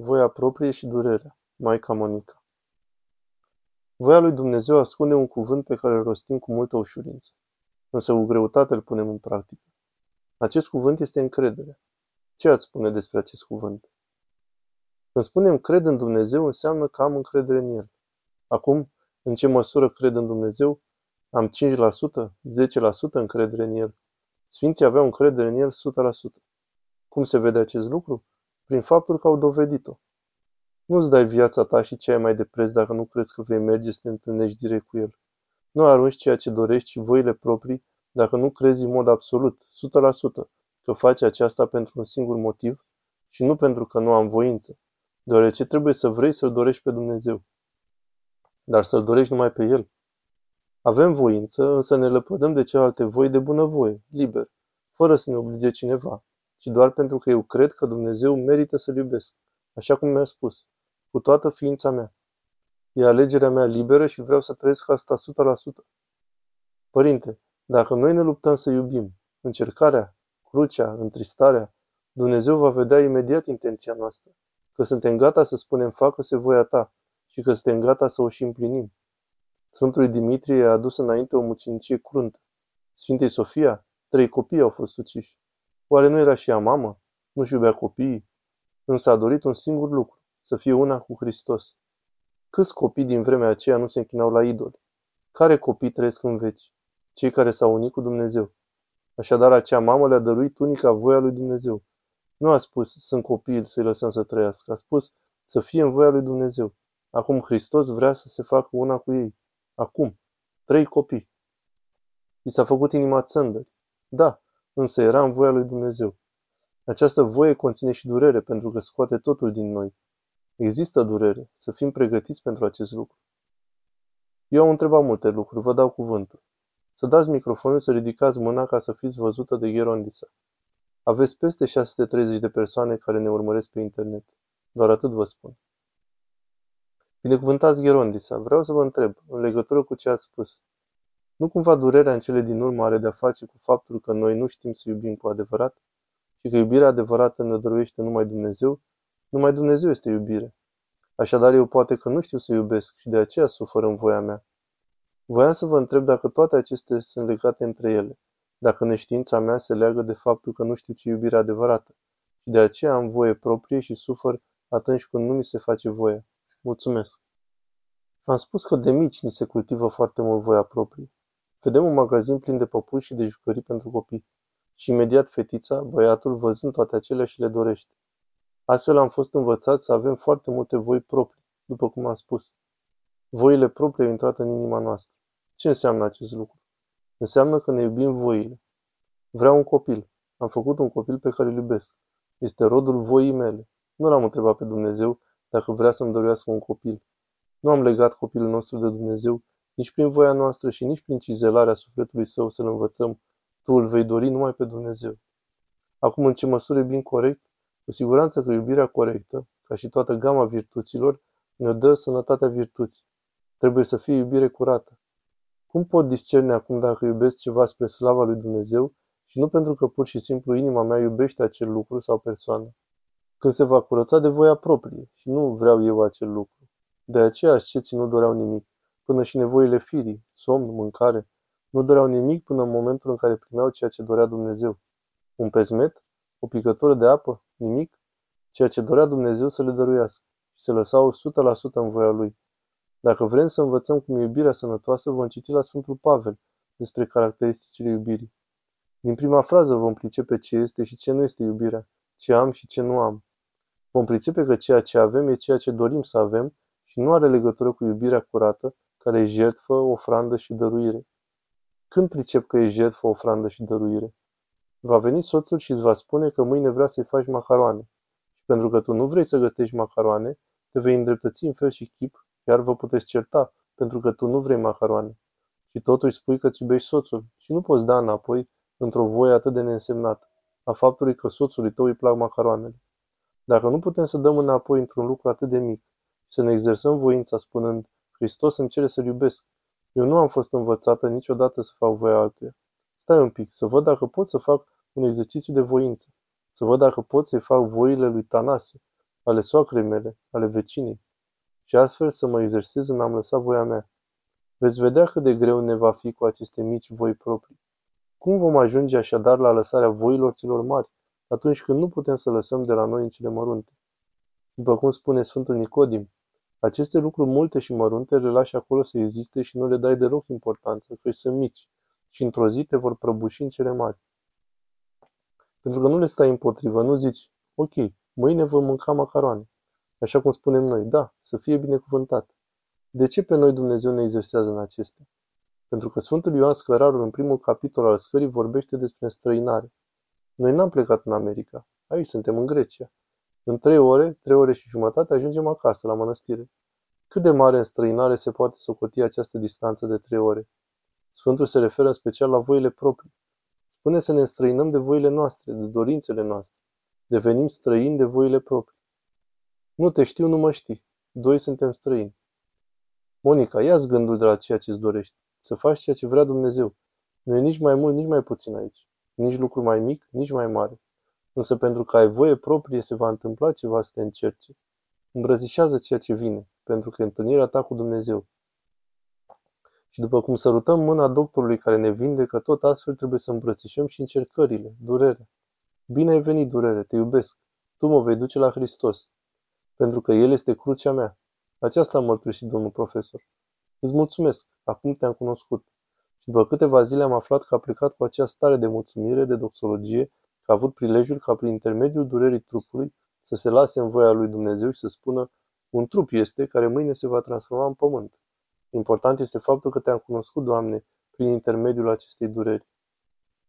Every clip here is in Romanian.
voia proprie și durerea. Maica Monica Voia lui Dumnezeu ascunde un cuvânt pe care îl rostim cu multă ușurință, însă cu greutate îl punem în practică. Acest cuvânt este încredere. Ce ați spune despre acest cuvânt? Când spunem cred în Dumnezeu, înseamnă că am încredere în El. Acum, în ce măsură cred în Dumnezeu? Am 5%, 10% încredere în El. Sfinții aveau încredere în El 100%. Cum se vede acest lucru? Prin faptul că au dovedit-o. Nu-ți dai viața ta și ce ai mai de preț dacă nu crezi că vei merge să te întâlnești direct cu El. Nu arunci ceea ce dorești și voile proprii dacă nu crezi în mod absolut, 100%, că faci aceasta pentru un singur motiv și nu pentru că nu am voință, deoarece trebuie să vrei să-L dorești pe Dumnezeu. Dar să-L dorești numai pe El. Avem voință, însă ne lăpădăm de celelalte voi de bunăvoie, liber, fără să ne oblige cineva, ci doar pentru că eu cred că Dumnezeu merită să-L iubesc, așa cum mi-a spus, cu toată ființa mea. E alegerea mea liberă și vreau să trăiesc asta 100%. Părinte, dacă noi ne luptăm să iubim, încercarea, crucea, întristarea, Dumnezeu va vedea imediat intenția noastră, că suntem gata să spunem facă-se voia ta și că suntem gata să o și împlinim. Sfântului Dimitrie a adus înainte o mucinicie cruntă. Sfintei Sofia, trei copii au fost uciși. Oare nu era și ea mamă? Nu-și iubea copiii? Însă a dorit un singur lucru, să fie una cu Hristos. Câți copii din vremea aceea nu se închinau la idoli? Care copii trăiesc în veci? Cei care s-au unit cu Dumnezeu. Așadar, acea mamă le-a dăruit unica voia lui Dumnezeu. Nu a spus, sunt copii, să-i lăsăm să trăiască. A spus, să fie în voia lui Dumnezeu. Acum Hristos vrea să se facă una cu ei. Acum. Trei copii. I s-a făcut inima țândări. Da, însă era în voia lui Dumnezeu. Această voie conține și durere, pentru că scoate totul din noi. Există durere, să fim pregătiți pentru acest lucru. Eu am întrebat multe lucruri, vă dau cuvântul. Să dați microfonul, să ridicați mâna ca să fiți văzută de Gherondisa. Aveți peste 630 de persoane care ne urmăresc pe internet. Doar atât vă spun. Binecuvântați Gherondisa, vreau să vă întreb, în legătură cu ce ați spus. Nu cumva durerea în cele din urmă are de-a face cu faptul că noi nu știm să iubim cu adevărat? Și că iubirea adevărată ne dăruiește numai Dumnezeu? Numai Dumnezeu este iubire. Așadar eu poate că nu știu să iubesc și de aceea sufăr în voia mea. Voiam să vă întreb dacă toate acestea sunt legate între ele, dacă neștiința mea se leagă de faptul că nu știu ce iubire adevărată și de aceea am voie proprie și sufăr atunci când nu mi se face voia. Mulțumesc! Am spus că de mici ni se cultivă foarte mult voia proprie. Vedem un magazin plin de păpuși și de jucării pentru copii. Și imediat fetița, băiatul, văzând toate acelea și le dorește. Astfel am fost învățați să avem foarte multe voi proprii, după cum am spus. Voile proprii au intrat în inima noastră. Ce înseamnă acest lucru? Înseamnă că ne iubim voile. Vreau un copil. Am făcut un copil pe care îl iubesc. Este rodul voii mele. Nu l-am întrebat pe Dumnezeu dacă vrea să-mi dăruiască un copil. Nu am legat copilul nostru de Dumnezeu nici prin voia noastră și nici prin cizelarea sufletului său să-l învățăm. Tu îl vei dori numai pe Dumnezeu. Acum, în ce măsură iubim corect? Cu siguranță că iubirea corectă, ca și toată gama virtuților, ne dă sănătatea virtuții. Trebuie să fie iubire curată. Cum pot discerne acum dacă iubesc ceva spre slava lui Dumnezeu și nu pentru că pur și simplu inima mea iubește acel lucru sau persoană? Când se va curăța de voia proprie și nu vreau eu acel lucru. De aceea asceții nu doreau nimic, până și nevoile firii, somn, mâncare, nu doreau nimic până în momentul în care primeau ceea ce dorea Dumnezeu. Un pesmet? O picătură de apă? Nimic? Ceea ce dorea Dumnezeu să le dăruiască și se lăsau 100% în voia Lui. Dacă vrem să învățăm cum e iubirea sănătoasă, vom citi la Sfântul Pavel despre caracteristicile iubirii. Din prima frază vom pricepe ce este și ce nu este iubirea, ce am și ce nu am. Vom pricepe că ceea ce avem e ceea ce dorim să avem și nu are legătură cu iubirea curată, care e jertfă, ofrandă și dăruire. Când pricep că e jertfă, ofrandă și dăruire? Va veni soțul și îți va spune că mâine vrea să-i faci macaroane. Și pentru că tu nu vrei să gătești macaroane, te vei îndreptăți în fel și chip Chiar vă puteți certa, pentru că tu nu vrei macaroane. Și totuși spui că îți iubești soțul și nu poți da înapoi într-o voie atât de neînsemnată, a faptului că soțului tău îi plac macaroanele. Dacă nu putem să dăm înapoi într-un lucru atât de mic, să ne exersăm voința spunând, Hristos îmi cere să-L iubesc. Eu nu am fost învățată niciodată să fac voia altuia. Stai un pic, să văd dacă pot să fac un exercițiu de voință, să văd dacă pot să-i fac voile lui Tanase, ale soacrei mele, ale vecinei, și astfel să mă exersez în am lăsat voia mea. Veți vedea cât de greu ne va fi cu aceste mici voi proprii. Cum vom ajunge așadar la lăsarea voilor celor mari, atunci când nu putem să lăsăm de la noi în cele mărunte? După cum spune Sfântul Nicodim, aceste lucruri multe și mărunte le lași acolo să existe și nu le dai deloc importanță, că sunt mici și într-o zi te vor prăbuși în cele mari. Pentru că nu le stai împotrivă, nu zici, ok, mâine vom mânca macaroane. Așa cum spunem noi, da, să fie binecuvântat. De ce pe noi Dumnezeu ne exersează în acestea? Pentru că Sfântul Ioan Scărarul, în primul capitol al scării, vorbește despre străinare. Noi n-am plecat în America. Aici suntem, în Grecia. În trei ore, trei ore și jumătate, ajungem acasă, la mănăstire. Cât de mare în străinare se poate socoti această distanță de trei ore? Sfântul se referă în special la voile proprii. Spune să ne înstrăinăm de voile noastre, de dorințele noastre. Devenim străini de voile proprii. Nu te știu, nu mă știi. Doi suntem străini. Monica, ia-ți gândul de la ceea ce îți dorești. Să faci ceea ce vrea Dumnezeu. Nu e nici mai mult, nici mai puțin aici. Nici lucru mai mic, nici mai mare. Însă pentru că ai voie proprie se va întâmpla ceva să te încerce. Îmbrățișează ceea ce vine, pentru că e întâlnirea ta cu Dumnezeu. Și după cum sărutăm mâna doctorului care ne vindecă, tot astfel trebuie să îmbrățișăm și încercările, durerea. Bine ai venit, durere, te iubesc. Tu mă vei duce la Hristos. Pentru că El este crucea mea. Aceasta a mărturisit domnul profesor. Îți mulțumesc, acum te-am cunoscut. Și după câteva zile am aflat că a plecat cu acea stare de mulțumire, de doxologie, că a avut prilejul ca prin intermediul durerii trupului să se lase în voia lui Dumnezeu și să spună un trup este care mâine se va transforma în pământ. Important este faptul că te-am cunoscut, Doamne, prin intermediul acestei dureri.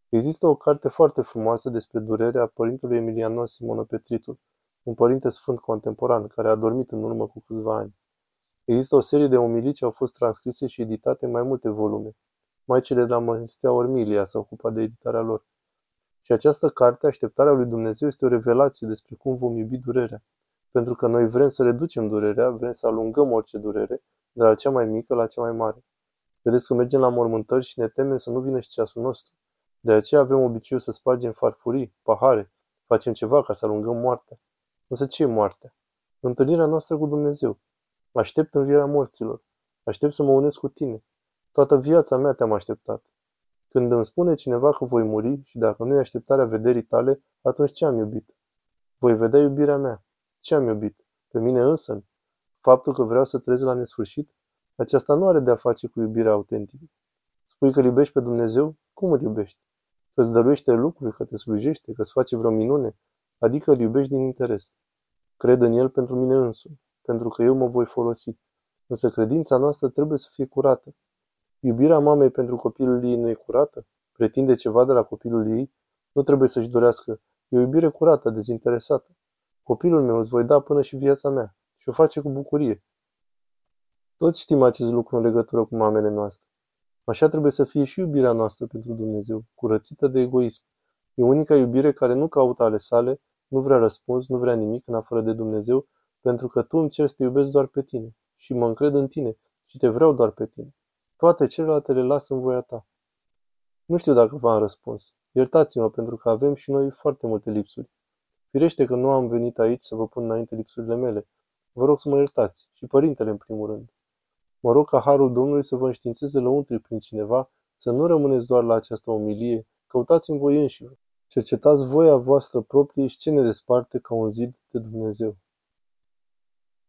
Există o carte foarte frumoasă despre durerea părintelui Emiliano Simono Petritul, un părinte sfânt contemporan care a dormit în urmă cu câțiva ani. Există o serie de omilii ce au fost transcrise și editate în mai multe volume. Maicile de la Măstea Ormilia s-au ocupat de editarea lor. Și această carte, Așteptarea lui Dumnezeu, este o revelație despre cum vom iubi durerea. Pentru că noi vrem să reducem durerea, vrem să alungăm orice durere, de la cea mai mică la cea mai mare. Vedeți că mergem la mormântări și ne temem să nu vină și ceasul nostru. De aceea avem obiceiul să spargem farfurii, pahare, facem ceva ca să alungăm moartea. Însă ce e moartea? Întâlnirea noastră cu Dumnezeu. Aștept învierea morților. Aștept să mă unesc cu tine. Toată viața mea te-am așteptat. Când îmi spune cineva că voi muri și dacă nu e așteptarea vederii tale, atunci ce am iubit? Voi vedea iubirea mea. Ce am iubit? Pe mine însă? Faptul că vreau să trăiesc la nesfârșit? Aceasta nu are de a face cu iubirea autentică. Spui că îl iubești pe Dumnezeu? Cum îl iubești? Că îți dăruiește lucruri, că te slujește, că îți face vreo minune? Adică îl iubești din interes. Cred în el pentru mine însumi, pentru că eu mă voi folosi. Însă credința noastră trebuie să fie curată. Iubirea mamei pentru copilul ei nu e curată? Pretinde ceva de la copilul ei? Nu trebuie să-și dorească. E o iubire curată, dezinteresată. Copilul meu îți voi da până și viața mea și o face cu bucurie. Toți știm acest lucru în legătură cu mamele noastre. Așa trebuie să fie și iubirea noastră pentru Dumnezeu, curățită de egoism. E unica iubire care nu caută ale sale, nu vrea răspuns, nu vrea nimic în afară de Dumnezeu, pentru că tu îmi ceri să te iubesc doar pe tine și mă încred în tine și te vreau doar pe tine. Toate celelalte le las în voia ta. Nu știu dacă v-am răspuns. Iertați-mă pentru că avem și noi foarte multe lipsuri. Firește că nu am venit aici să vă pun înainte lipsurile mele. Vă rog să mă iertați și părintele în primul rând. Mă rog ca harul Domnului să vă înștiințeze lăuntri prin cineva, să nu rămâneți doar la această omilie, căutați în voi înșivă. Cercetați voia voastră proprie și ce ne desparte ca un zid de Dumnezeu.